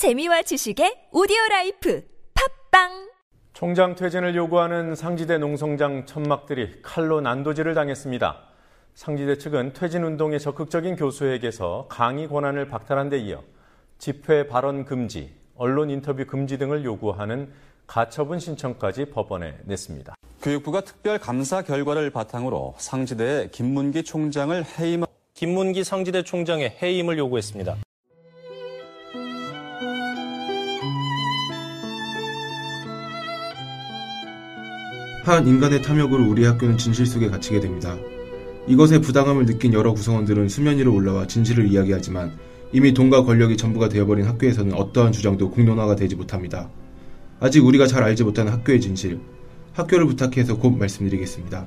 재미와 지식의 오디오 라이프 팟빵 총장 퇴진을 요구하는 상지대 농성장 천막들이 칼로 난도질을 당했습니다. 상지대 측은 퇴진 운동에 적극적인 교수에게서 강의 권한을 박탈한 데 이어 집회 발언 금지, 언론 인터뷰 금지 등을 요구하는 가처분 신청까지 법원에 냈습니다. 교육부가 특별 감사 결과를 바탕으로 상지대 김문기 총장을 해임 김문기 상지대 총장의 해임을 요구했습니다. 한 인간의 탐욕으로 우리 학교는 진실 속에 갇히게 됩니다. 이것에 부당함을 느낀 여러 구성원들은 수면 위로 올라와 진실을 이야기하지만 이미 돈과 권력이 전부가 되어버린 학교에서는 어떠한 주장도 공론화가 되지 못합니다. 아직 우리가 잘 알지 못하는 학교의 진실, 학교를 부탁해서 곧 말씀드리겠습니다.